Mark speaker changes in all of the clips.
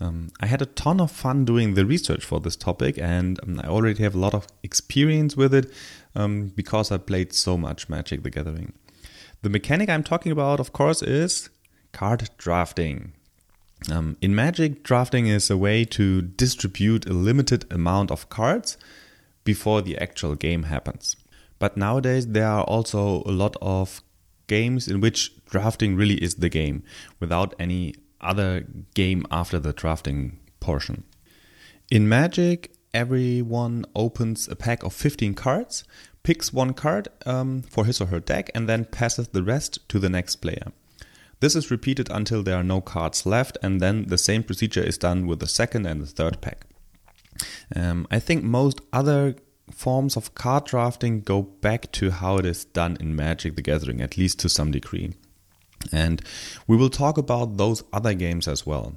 Speaker 1: Um, I had a ton of fun doing the research for this topic, and um, I already have a lot of experience with it um, because I played so much Magic the Gathering. The mechanic I'm talking about, of course, is card drafting. Um, in Magic, drafting is a way to distribute a limited amount of cards before the actual game happens. But nowadays, there are also a lot of games in which drafting really is the game without any other game after the drafting portion. In Magic, everyone opens a pack of 15 cards, picks one card um, for his or her deck, and then passes the rest to the next player. This is repeated until there are no cards left, and then the same procedure is done with the second and the third pack. Um, I think most other forms of card drafting go back to how it is done in Magic the Gathering, at least to some degree. And we will talk about those other games as well.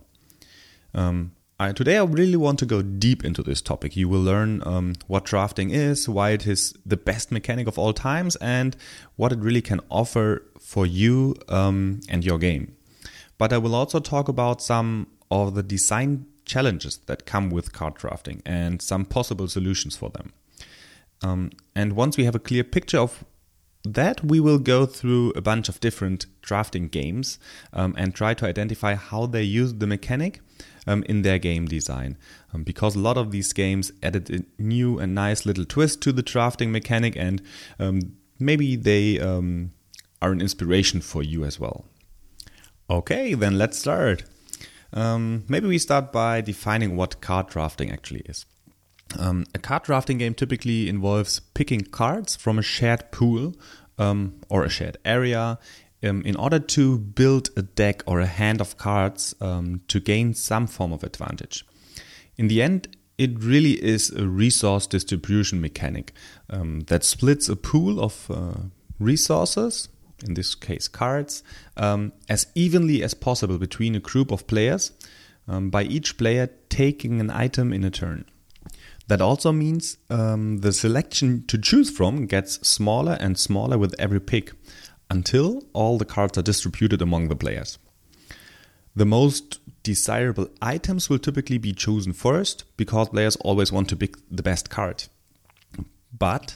Speaker 1: Um, I, today, I really want to go deep into this topic. You will learn um, what drafting is, why it is the best mechanic of all times, and what it really can offer for you um, and your game. But I will also talk about some of the design challenges that come with card drafting and some possible solutions for them. Um, and once we have a clear picture of that we will go through a bunch of different drafting games um, and try to identify how they use the mechanic um, in their game design. Um, because a lot of these games added a new and nice little twist to the drafting mechanic, and um, maybe they um, are an inspiration for you as well. Okay, then let's start. Um, maybe we start by defining what card drafting actually is. Um, a card drafting game typically involves picking cards from a shared pool um, or a shared area um, in order to build a deck or a hand of cards um, to gain some form of advantage. In the end, it really is a resource distribution mechanic um, that splits a pool of uh, resources, in this case cards, um, as evenly as possible between a group of players by each player taking an item in a turn. That also means um, the selection to choose from gets smaller and smaller with every pick until all the cards are distributed among the players. The most desirable items will typically be chosen first because players always want to pick the best card. But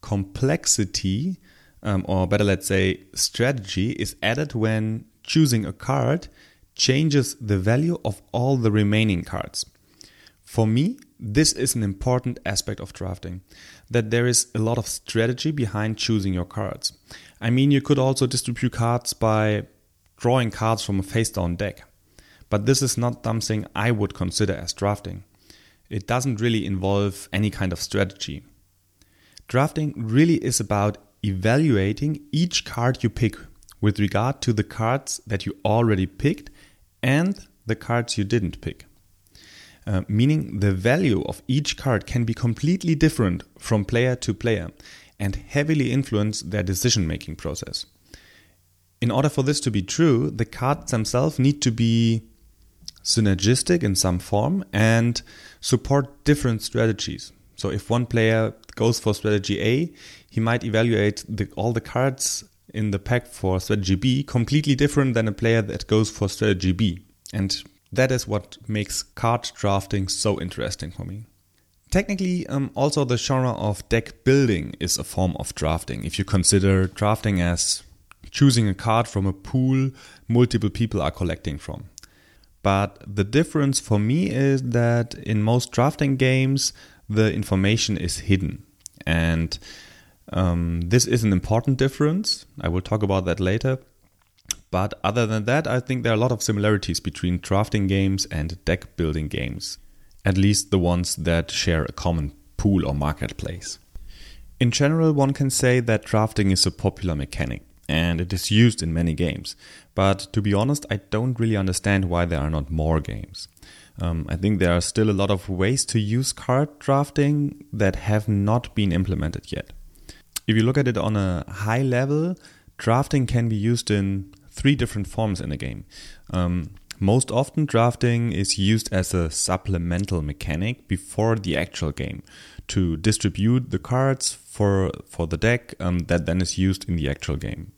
Speaker 1: complexity, um, or better, let's say, strategy, is added when choosing a card changes the value of all the remaining cards. For me, this is an important aspect of drafting that there is a lot of strategy behind choosing your cards. I mean, you could also distribute cards by drawing cards from a face down deck, but this is not something I would consider as drafting. It doesn't really involve any kind of strategy. Drafting really is about evaluating each card you pick with regard to the cards that you already picked and the cards you didn't pick. Uh, meaning the value of each card can be completely different from player to player and heavily influence their decision making process. In order for this to be true, the cards themselves need to be synergistic in some form and support different strategies. So if one player goes for strategy A, he might evaluate the, all the cards in the pack for strategy B completely different than a player that goes for strategy B. And that is what makes card drafting so interesting for me. Technically, um, also the genre of deck building is a form of drafting. If you consider drafting as choosing a card from a pool multiple people are collecting from. But the difference for me is that in most drafting games, the information is hidden. And um, this is an important difference. I will talk about that later. But other than that, I think there are a lot of similarities between drafting games and deck building games, at least the ones that share a common pool or marketplace. In general, one can say that drafting is a popular mechanic. and it is used in many games. But to be honest, I don't really understand why there are not more games. Um, I think there are still a lot of ways to use card drafting that have not been implemented yet. If you look at it on a high level, drafting can be used in three different forms in a game. Um, most often, drafting is used as a supplemental mechanic before the actual game to distribute the cards for for the deck um, that then is used in the actual game.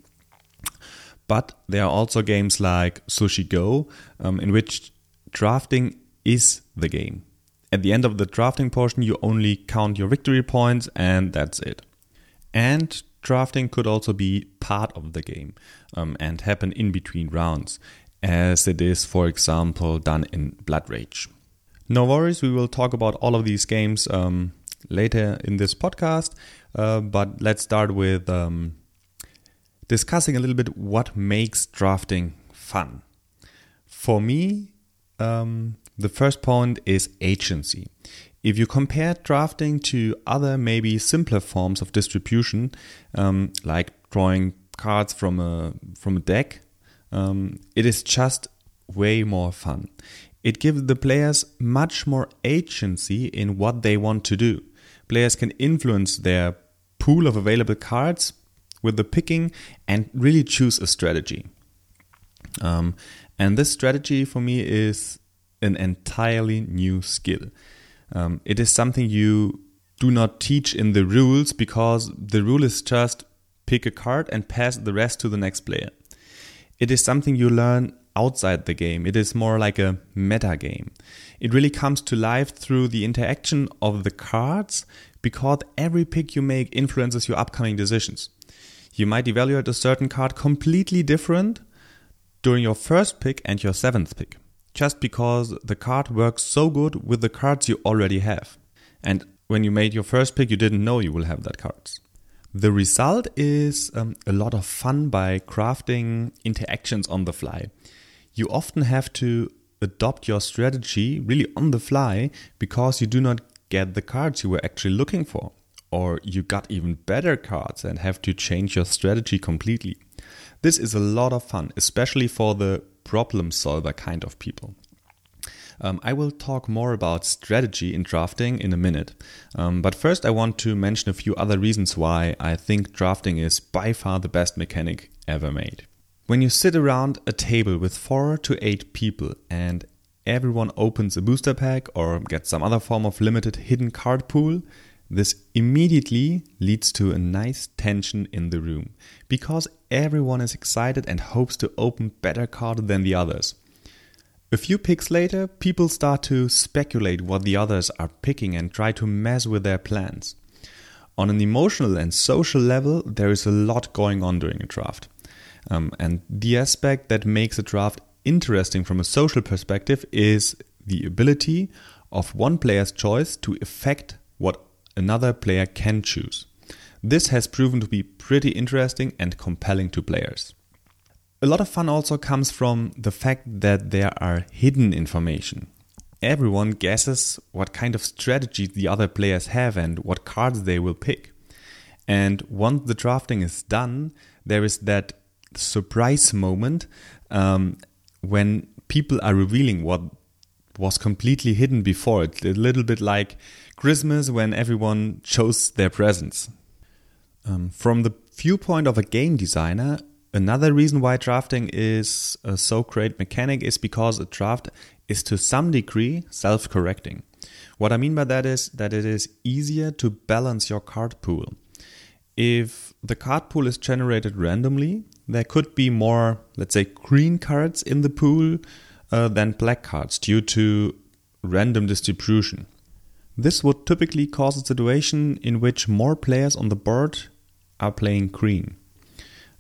Speaker 1: But there are also games like Sushi Go, um, in which drafting is the game. At the end of the drafting portion, you only count your victory points, and that's it. And drafting could also be part of the game um, and happen in between rounds as it is, for example, done in Blood Rage. No worries, we will talk about all of these games um, later in this podcast, uh, but let's start with um, discussing a little bit what makes drafting fun. For me, um, the first point is agency. If you compare drafting to other, maybe simpler forms of distribution, um, like drawing cards from a from a deck um, it is just way more fun. It gives the players much more agency in what they want to do. Players can influence their pool of available cards with the picking and really choose a strategy. Um, and this strategy for me is an entirely new skill. Um, it is something you do not teach in the rules because the rule is just pick a card and pass the rest to the next player it is something you learn outside the game. It is more like a meta game. It really comes to life through the interaction of the cards because every pick you make influences your upcoming decisions. You might evaluate a certain card completely different during your first pick and your seventh pick, just because the card works so good with the cards you already have. And when you made your first pick, you didn't know you will have that cards. The result is um, a lot of fun by crafting interactions on the fly. You often have to adopt your strategy really on the fly because you do not get the cards you were actually looking for, or you got even better cards and have to change your strategy completely. This is a lot of fun, especially for the problem solver kind of people. Um, I will talk more about strategy in drafting in a minute. Um, but first, I want to mention a few other reasons why I think drafting is by far the best mechanic ever made. When you sit around a table with four to eight people and everyone opens a booster pack or gets some other form of limited hidden card pool, this immediately leads to a nice tension in the room because everyone is excited and hopes to open better card than the others. A few picks later, people start to speculate what the others are picking and try to mess with their plans. On an emotional and social level, there is a lot going on during a draft. Um, and the aspect that makes a draft interesting from a social perspective is the ability of one player's choice to affect what another player can choose. This has proven to be pretty interesting and compelling to players. A lot of fun also comes from the fact that there are hidden information. Everyone guesses what kind of strategy the other players have and what cards they will pick. And once the drafting is done, there is that surprise moment um, when people are revealing what was completely hidden before. It's a little bit like Christmas when everyone chose their presents. Um, from the viewpoint of a game designer, Another reason why drafting is a so great mechanic is because a draft is to some degree self correcting. What I mean by that is that it is easier to balance your card pool. If the card pool is generated randomly, there could be more, let's say, green cards in the pool uh, than black cards due to random distribution. This would typically cause a situation in which more players on the board are playing green.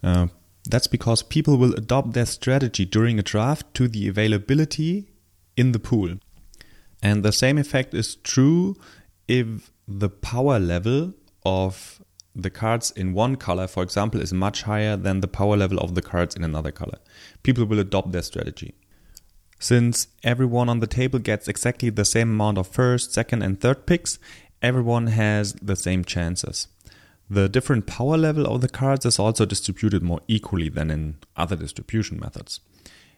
Speaker 1: Uh, that's because people will adopt their strategy during a draft to the availability in the pool. And the same effect is true if the power level of the cards in one color, for example, is much higher than the power level of the cards in another color. People will adopt their strategy. Since everyone on the table gets exactly the same amount of first, second, and third picks, everyone has the same chances. The different power level of the cards is also distributed more equally than in other distribution methods.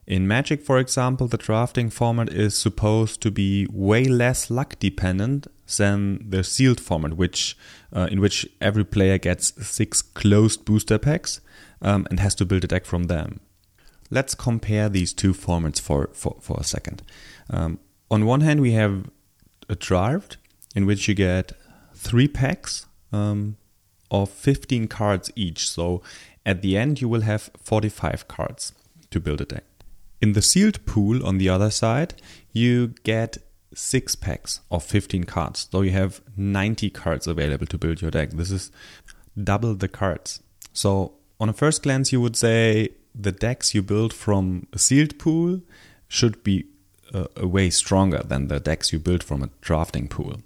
Speaker 1: In Magic, for example, the drafting format is supposed to be way less luck dependent than the sealed format, which uh, in which every player gets six closed booster packs um, and has to build a deck from them. Let's compare these two formats for, for, for a second. Um, on one hand, we have a draft in which you get three packs um, of 15 cards each. So at the end, you will have 45 cards to build a deck. In the sealed pool, on the other side, you get six packs of 15 cards. So you have 90 cards available to build your deck. This is double the cards. So on a first glance, you would say the decks you build from a sealed pool should be uh, a way stronger than the decks you build from a drafting pool,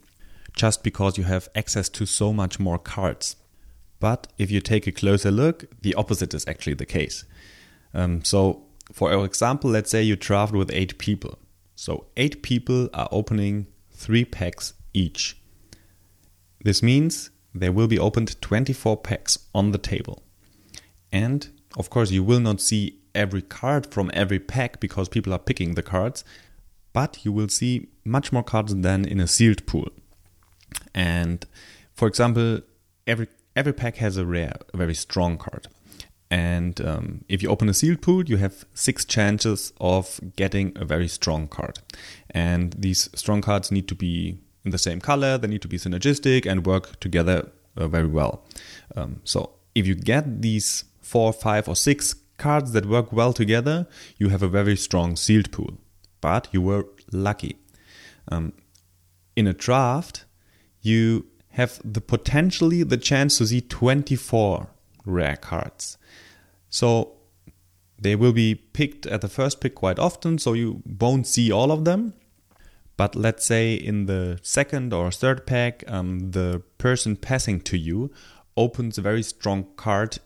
Speaker 1: just because you have access to so much more cards. But if you take a closer look, the opposite is actually the case. Um, so, for our example, let's say you draft with eight people. So, eight people are opening three packs each. This means there will be opened 24 packs on the table. And of course, you will not see every card from every pack because people are picking the cards, but you will see much more cards than in a sealed pool. And for example, every every pack has a rare, a very strong card. And um, if you open a sealed pool, you have six chances of getting a very strong card. And these strong cards need to be in the same color, they need to be synergistic and work together uh, very well. Um, so if you get these four, five, or six cards that work well together, you have a very strong sealed pool. But you were lucky. Um, in a draft, you have the potentially the chance to see 24 rare cards. So they will be picked at the first pick quite often, so you won't see all of them. But let's say in the second or third pack, um, the person passing to you opens a very strong card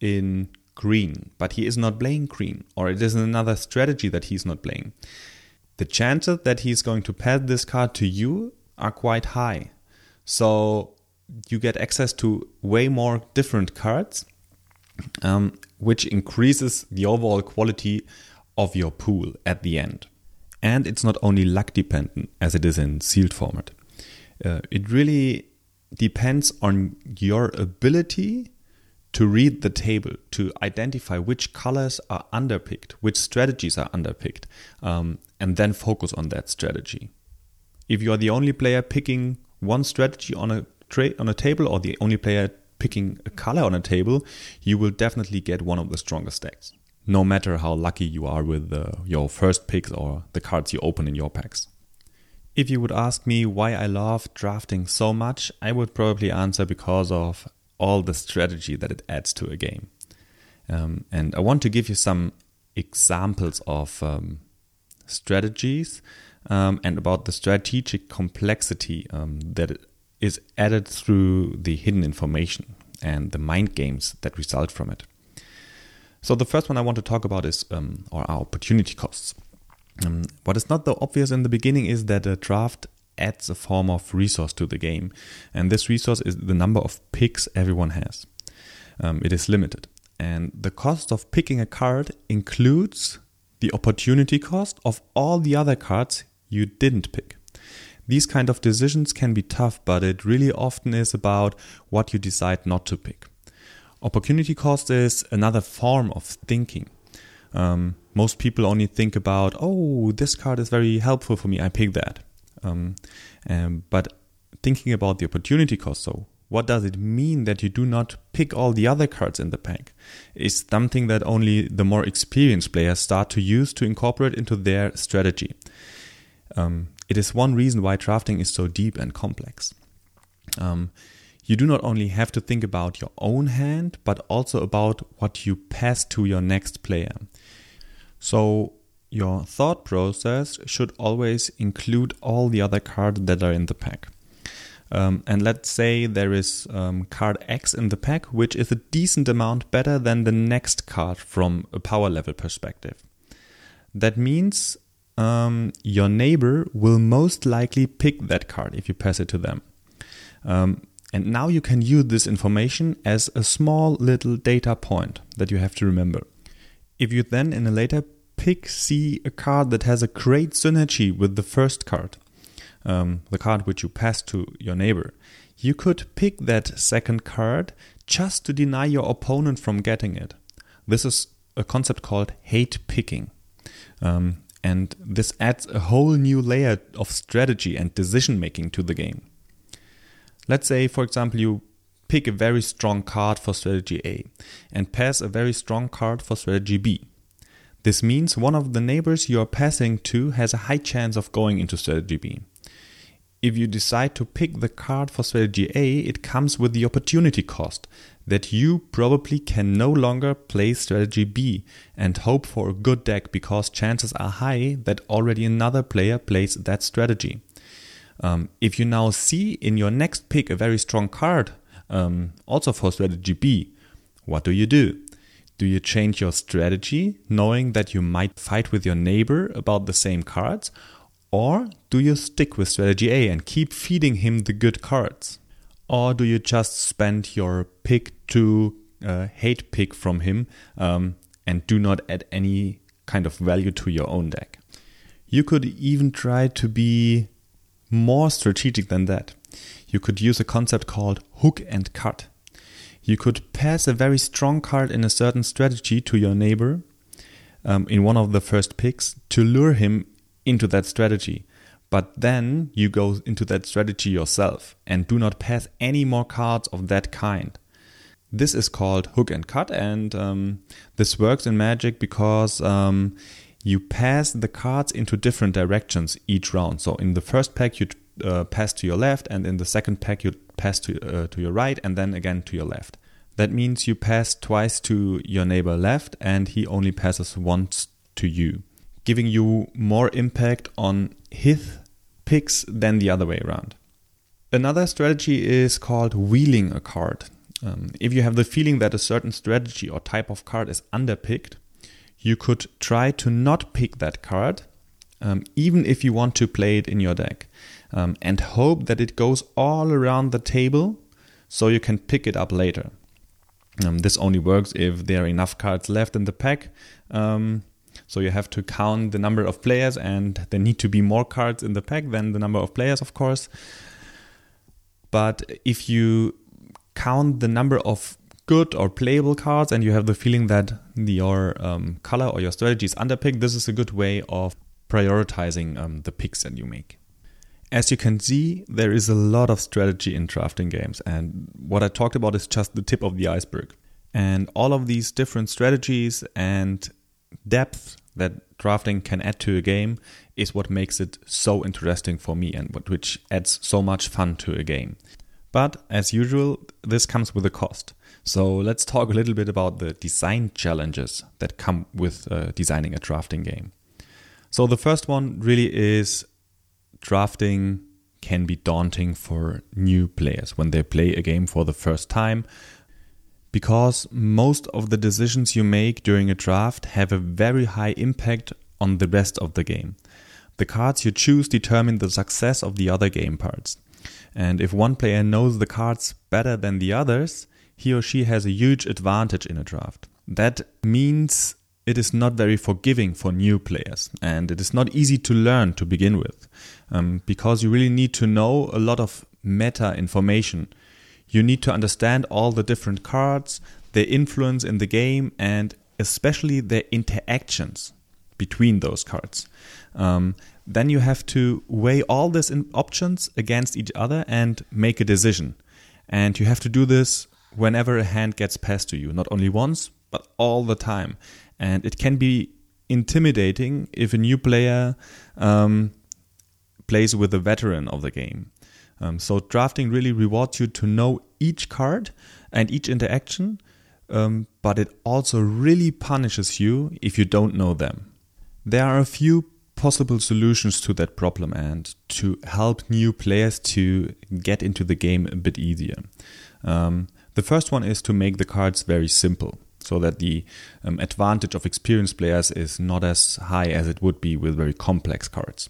Speaker 1: in green, but he is not playing green, or it is another strategy that he's not playing. The chances that he's going to pass this card to you are quite high. So you get access to way more different cards, um, which increases the overall quality of your pool at the end. And it's not only luck dependent as it is in sealed format. Uh, it really depends on your ability to read the table, to identify which colors are underpicked, which strategies are underpicked, um, and then focus on that strategy. If you are the only player picking one strategy on a tra- on a table, or the only player picking a color on a table, you will definitely get one of the strongest decks. No matter how lucky you are with uh, your first picks or the cards you open in your packs. If you would ask me why I love drafting so much, I would probably answer because of all the strategy that it adds to a game. Um, and I want to give you some examples of um, strategies um, and about the strategic complexity um, that is added through the hidden information and the mind games that result from it. So the first one I want to talk about is um, or our opportunity costs. Um, what is not the obvious in the beginning is that a draft adds a form of resource to the game. And this resource is the number of picks everyone has. Um, it is limited. And the cost of picking a card includes the opportunity cost of all the other cards you didn't pick. These kind of decisions can be tough, but it really often is about what you decide not to pick. Opportunity cost is another form of thinking. Um, most people only think about, oh, this card is very helpful for me, I pick that. Um, um, but thinking about the opportunity cost, so what does it mean that you do not pick all the other cards in the pack? Is something that only the more experienced players start to use to incorporate into their strategy. Um, it is one reason why drafting is so deep and complex. Um, you do not only have to think about your own hand, but also about what you pass to your next player. So, your thought process should always include all the other cards that are in the pack. Um, and let's say there is um, card X in the pack, which is a decent amount better than the next card from a power level perspective. That means um, your neighbor will most likely pick that card if you pass it to them. Um, And now you can use this information as a small little data point that you have to remember. If you then in a later pick see a card that has a great synergy with the first card, um, the card which you passed to your neighbor, you could pick that second card just to deny your opponent from getting it. This is a concept called hate picking. Um, and this adds a whole new layer of strategy and decision making to the game. Let's say, for example, you pick a very strong card for strategy A and pass a very strong card for strategy B. This means one of the neighbors you are passing to has a high chance of going into strategy B. If you decide to pick the card for strategy A, it comes with the opportunity cost that you probably can no longer play strategy B and hope for a good deck because chances are high that already another player plays that strategy. Um, if you now see in your next pick a very strong card, um, also for strategy B, what do you do? Do you change your strategy knowing that you might fight with your neighbor about the same cards? Or do you stick with strategy A and keep feeding him the good cards? Or do you just spend your pick to uh, hate pick from him um, and do not add any kind of value to your own deck? You could even try to be more strategic than that. You could use a concept called hook and cut. You could pass a very strong card in a certain strategy to your neighbor um, in one of the first picks to lure him into that strategy. But then you go into that strategy yourself and do not pass any more cards of that kind. This is called hook and cut, and um, this works in Magic because um, you pass the cards into different directions each round. So in the first pack, you uh, pass to your left, and in the second pack, you pass to, uh, to your right, and then again to your left. That means you pass twice to your neighbor left, and he only passes once to you giving you more impact on his picks than the other way around. Another strategy is called wheeling a card. Um, if you have the feeling that a certain strategy or type of card is underpicked, you could try to not pick that card, um, even if you want to play it in your deck, um, and hope that it goes all around the table so you can pick it up later. Um, this only works if there are enough cards left in the pack um, so you have to count the number of players, and there need to be more cards in the pack than the number of players, of course. But if you count the number of good or playable cards, and you have the feeling that your um, color or your strategy is underpicked, this is a good way of prioritizing um, the picks that you make. As you can see, there is a lot of strategy in drafting games, and what I talked about is just the tip of the iceberg. And all of these different strategies and depth that drafting can add to a game is what makes it so interesting for me and what, which adds so much fun to a game. But as usual, this comes with a cost. So let's talk a little bit about the design challenges that come with uh, designing a drafting game. So the first one really is drafting can be daunting for new players when they play a game for the first time because most of the decisions you make during a draft have a very high impact on the rest of the game. The cards you choose determine the success of the other game parts. And if one player knows the cards better than the others, he or she has a huge advantage in a draft. That means it is not very forgiving for new players and it is not easy to learn to begin with um, because you really need to know a lot of meta information you need to understand all the different cards, their influence in the game, and especially their interactions between those cards. Um, then you have to weigh all these options against each other and make a decision. And you have to do this whenever a hand gets passed to you, not only once, but all the time. And it can be intimidating if a new player um, plays with a veteran of the game. Um, so drafting really rewards you to know each card and each interaction, um, but it also really punishes you if you don't know them. There are a few possible solutions to that problem and to help new players to get into the game a bit easier. Um, the first one is to make the cards very simple so that the um, advantage of experienced players is not as high as it would be with very complex cards.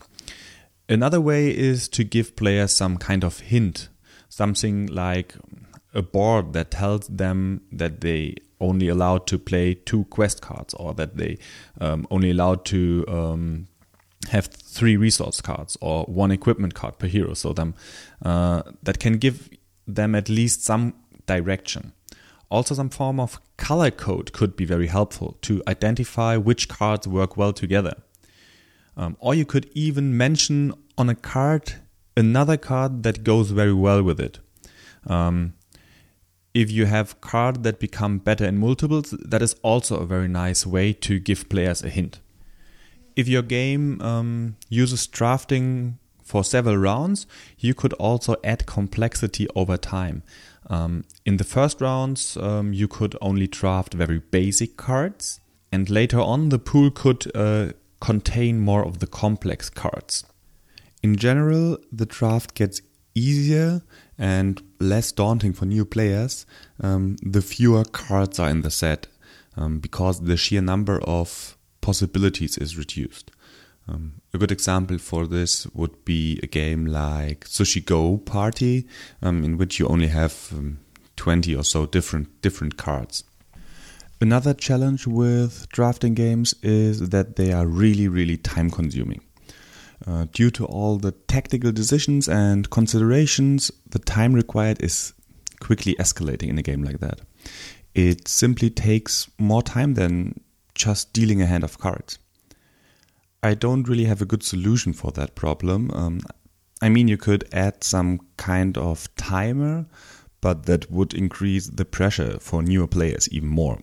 Speaker 1: Another way is to give players some kind of hint something like a board that tells them that they only allowed to play two quest cards or that they um, only allowed to um, have three resource cards or one equipment card per hero. So them uh, that can give them at least some direction. Also some form of color code could be very helpful to identify which cards work well together um, or you could even mention on a card another card that goes very well with it um, if you have cards that become better in multiples, that is also a very nice way to give players a hint. If your game um, uses drafting for several rounds, you could also add complexity over time. Um, in the first rounds, um, you could only draft very basic cards, and later on, the pool could uh, contain more of the complex cards. In general, the draft gets easier and less daunting for new players, um, the fewer cards are in the set um, because the sheer number of possibilities is reduced. Um, a good example for this would be a game like Sushi Go Party, um, in which you only have um, 20 or so different different cards. Another challenge with drafting games is that they are really, really time consuming. Uh, due to all the tactical decisions and considerations, the time required is quickly escalating in a game like that. It simply takes more time than just dealing a hand of cards. I don't really have a good solution for that problem. Um, I mean, you could add some kind of timer, but that would increase the pressure for newer players even more.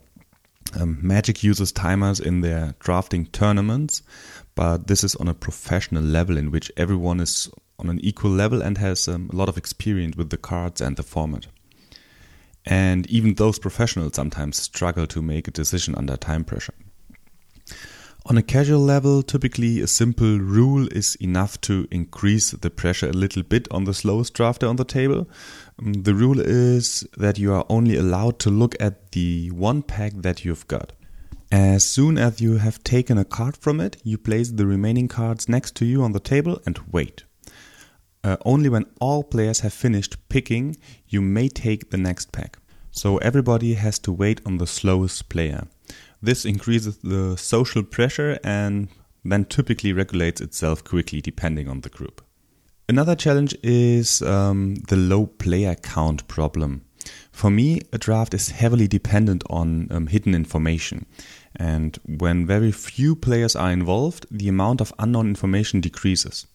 Speaker 1: Um, Magic uses timers in their drafting tournaments, but this is on a professional level in which everyone is on an equal level and has um, a lot of experience with the cards and the format. And even those professionals sometimes struggle to make a decision under time pressure. On a casual level, typically a simple rule is enough to increase the pressure a little bit on the slowest drafter on the table. Um, the rule is that you are only allowed to look at the one pack that you've got. As soon as you have taken a card from it, you place the remaining cards next to you on the table and wait. Uh, only when all players have finished picking, you may take the next pack. So everybody has to wait on the slowest player. This increases the social pressure and then typically regulates itself quickly depending on the group. Another challenge is um, the low player count problem. For me, a draft is heavily dependent on um, hidden information. And when very few players are involved, the amount of unknown information decreases.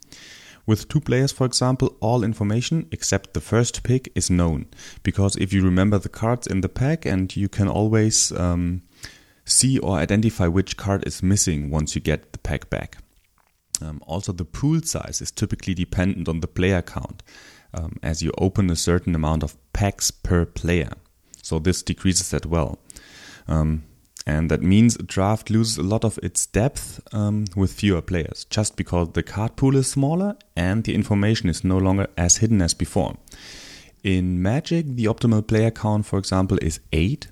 Speaker 1: With two players, for example, all information except the first pick is known. Because if you remember the cards in the pack and you can always um, see or identify which card is missing once you get the pack back. Um, also, the pool size is typically dependent on the player count, um, as you open a certain amount of packs per player. So this decreases that well. Um, and that means a draft loses a lot of its depth um, with fewer players, just because the card pool is smaller and the information is no longer as hidden as before. In Magic, the optimal player count, for example, is 8,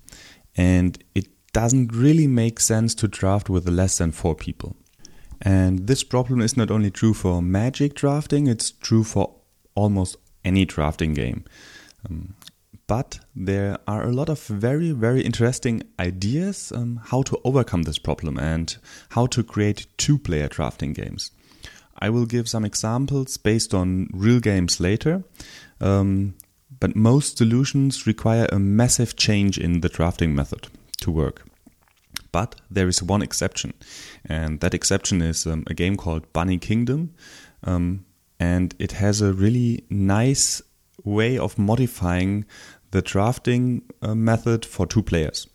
Speaker 1: and it doesn't really make sense to draft with less than four people. And this problem is not only true for Magic drafting, it's true for almost any drafting game. Um, but there are a lot of very, very interesting ideas um, how to overcome this problem and how to create two player drafting games. I will give some examples based on real games later, um, but most solutions require a massive change in the drafting method to work. But there is one exception, and that exception is um, a game called Bunny Kingdom, um, and it has a really nice way of modifying the drafting uh, method for two players.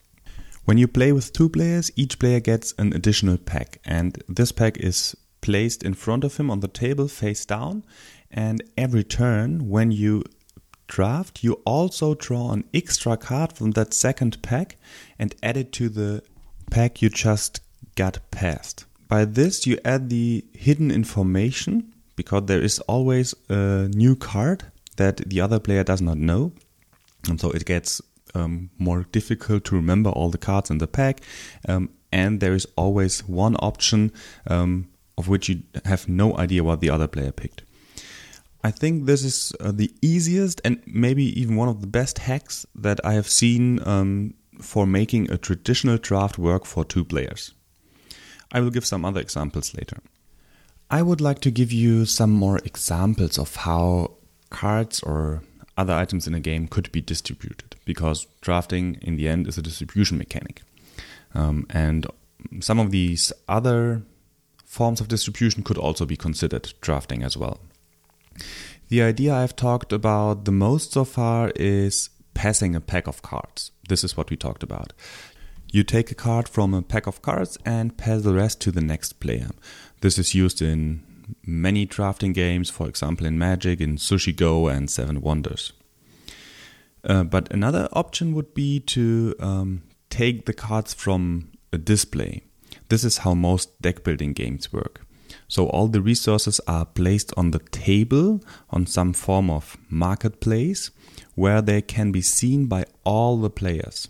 Speaker 1: When you play with two players, each player gets an additional pack, and this pack is placed in front of him on the table face down. And every turn, when you draft, you also draw an extra card from that second pack and add it to the pack you just got passed. By this, you add the hidden information because there is always a new card that the other player does not know. And so it gets um, more difficult to remember all the cards in the pack. Um, and there is always one option um, of which you have no idea what the other player picked. I think this is uh, the easiest and maybe even one of the best hacks that I have seen um, for making a traditional draft work for two players. I will give some other examples later. I would like to give you some more examples of how cards or other items in a game could be distributed because drafting in the end is a distribution mechanic. Um, and some of these other forms of distribution could also be considered drafting as well. The idea I've talked about the most so far is passing a pack of cards. This is what we talked about. You take a card from a pack of cards and pass the rest to the next player. This is used in many drafting games, for example, in Magic, in Sushi Go, and Seven Wonders. Uh, but another option would be to um, take the cards from a display. This is how most deck building games work. So all the resources are placed on the table on some form of marketplace where they can be seen by all the players.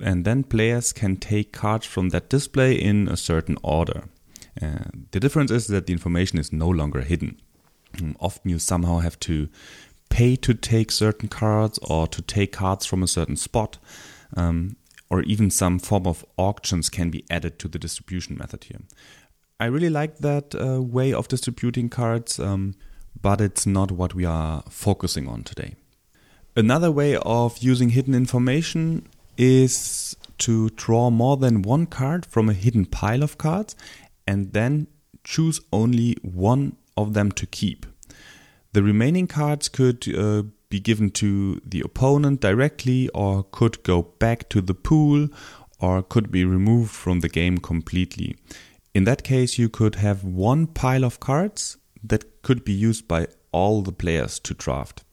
Speaker 1: And then players can take cards from that display in a certain order. Uh, the difference is that the information is no longer hidden. Hmm, often you somehow have to pay to take certain cards or to take cards from a certain spot. Um, or even some form of auctions can be added to the distribution method here. I really like that uh, way of distributing cards, um, but it's not what we are focusing on today. Another way of using hidden information is to draw more than one card from a hidden pile of cards and then choose only one of them to keep. The remaining cards could uh, be given to the opponent directly or could go back to the pool or could be removed from the game completely. In that case, you could have one pile of cards that could be used by all the players to draft.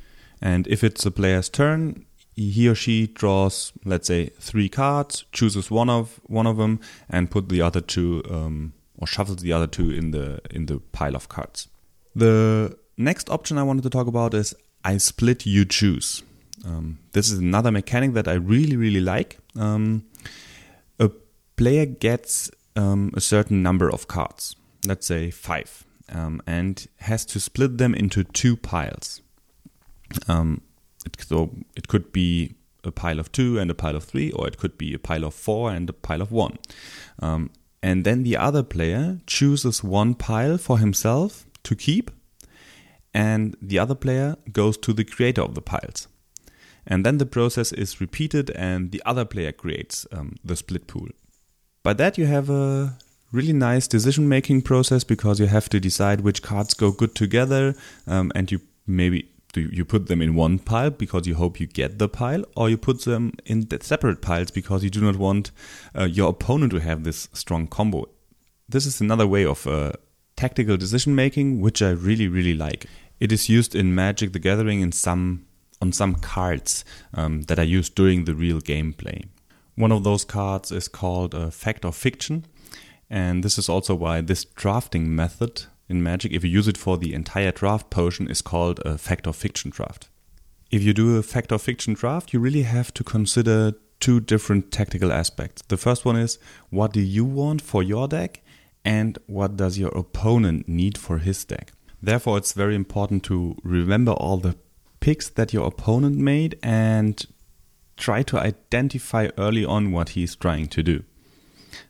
Speaker 1: And if it's a player's turn, he or she draws, let's say, three cards, chooses one of one of them, and put the other two, um, or shuffles the other two in the in the pile of cards. The next option I wanted to talk about is I split, you choose. Um, this is another mechanic that I really, really like. Um, a player gets um, a certain number of cards, let's say five, um, and has to split them into two piles. Um, it, so it could be a pile of two and a pile of three, or it could be a pile of four and a pile of one. Um, and then the other player chooses one pile for himself to keep and the other player goes to the creator of the piles. And then the process is repeated, and the other player creates um, the split pool. By that, you have a really nice decision making process because you have to decide which cards go good together, um, and you maybe you put them in one pile because you hope you get the pile, or you put them in separate piles because you do not want uh, your opponent to have this strong combo. This is another way of uh, tactical decision making, which I really, really like. It is used in Magic the Gathering in some on some cards um, that are used during the real gameplay. One of those cards is called a Fact or Fiction, and this is also why this drafting method in Magic, if you use it for the entire draft potion, is called a Fact or Fiction draft. If you do a Fact or Fiction draft, you really have to consider two different tactical aspects. The first one is what do you want for your deck, and what does your opponent need for his deck. Therefore, it's very important to remember all the picks that your opponent made and try to identify early on what he's trying to do.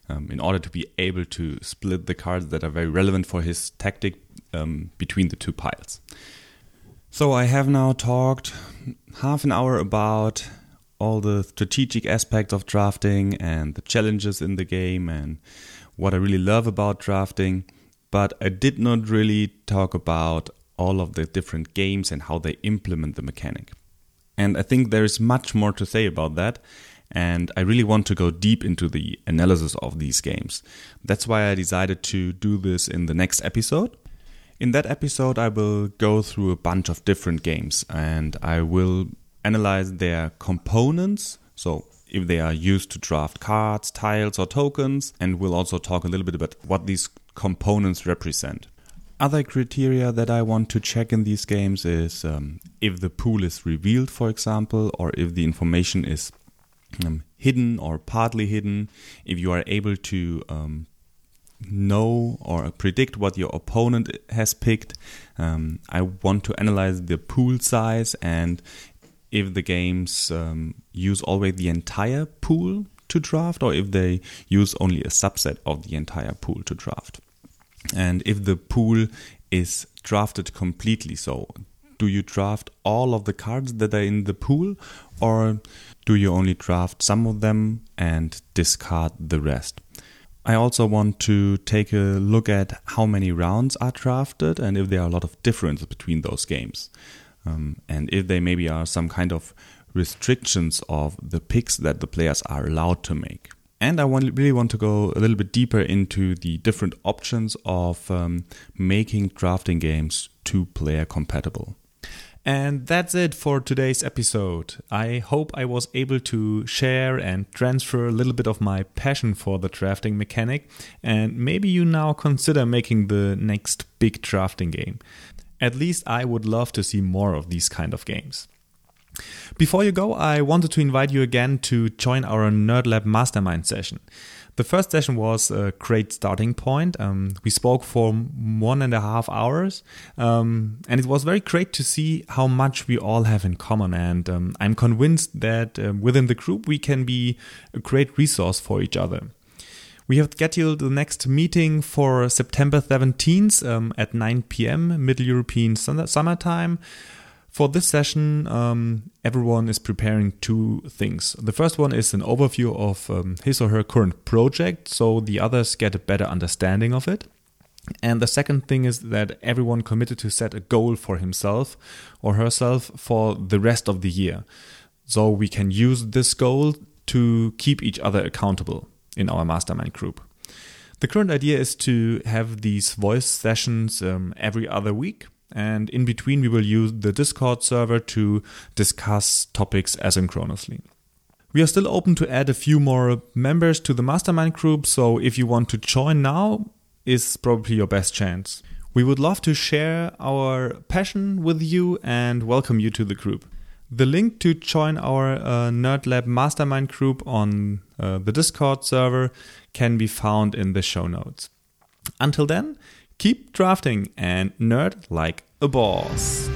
Speaker 1: Um, in order to be able to split the cards that are very relevant for his tactic um, between the two piles. So, I have now talked half an hour about all the strategic aspects of drafting and the challenges in the game and what I really love about drafting, but I did not really talk about all of the different games and how they implement the mechanic. And I think there is much more to say about that, and I really want to go deep into the analysis of these games. That's why I decided to do this in the next episode. In that episode, I will go through a bunch of different games and I will analyze their components. So, if they are used to draft cards, tiles, or tokens, and we'll also talk a little bit about what these components represent. Other criteria that I want to check in these games is um, if the pool is revealed, for example, or if the information is um, hidden or partly hidden, if you are able to um, know or predict what your opponent has picked. Um, I want to analyze the pool size and if the games um, use always the entire pool to draft or if they use only a subset of the entire pool to draft. And if the pool is drafted completely, so do you draft all of the cards that are in the pool or do you only draft some of them and discard the rest? I also want to take a look at how many rounds are drafted and if there are a lot of differences between those games. Um, and if there maybe are some kind of restrictions of the picks that the players are allowed to make. And I want, really want to go a little bit deeper into the different options of um, making drafting games two player compatible. And that's it for today's episode. I hope I was able to share and transfer a little bit of my passion for the drafting mechanic, and maybe you now consider making the next big drafting game. At least I would love to see more of these kind of games. Before you go, I wanted to invite you again to join our NerdLab Mastermind session. The first session was a great starting point. Um, we spoke for one and a half hours, um, and it was very great to see how much we all have in common. And um, I'm convinced that uh, within the group we can be a great resource for each other. We have scheduled the next meeting for September 17th um, at 9 p.m. Middle European summertime. For this session, um, everyone is preparing two things. The first one is an overview of um, his or her current project, so the others get a better understanding of it. And the second thing is that everyone committed to set a goal for himself or herself for the rest of the year. So we can use this goal to keep each other accountable in our mastermind group. The current idea is to have these voice sessions um, every other week and in between we will use the Discord server to discuss topics asynchronously. We are still open to add a few more members to the mastermind group, so if you want to join now, is probably your best chance. We would love to share our passion with you and welcome you to the group. The link to join our uh, NerdLab mastermind group on uh, the Discord server can be found in the show notes. Until then, keep drafting and nerd like a boss.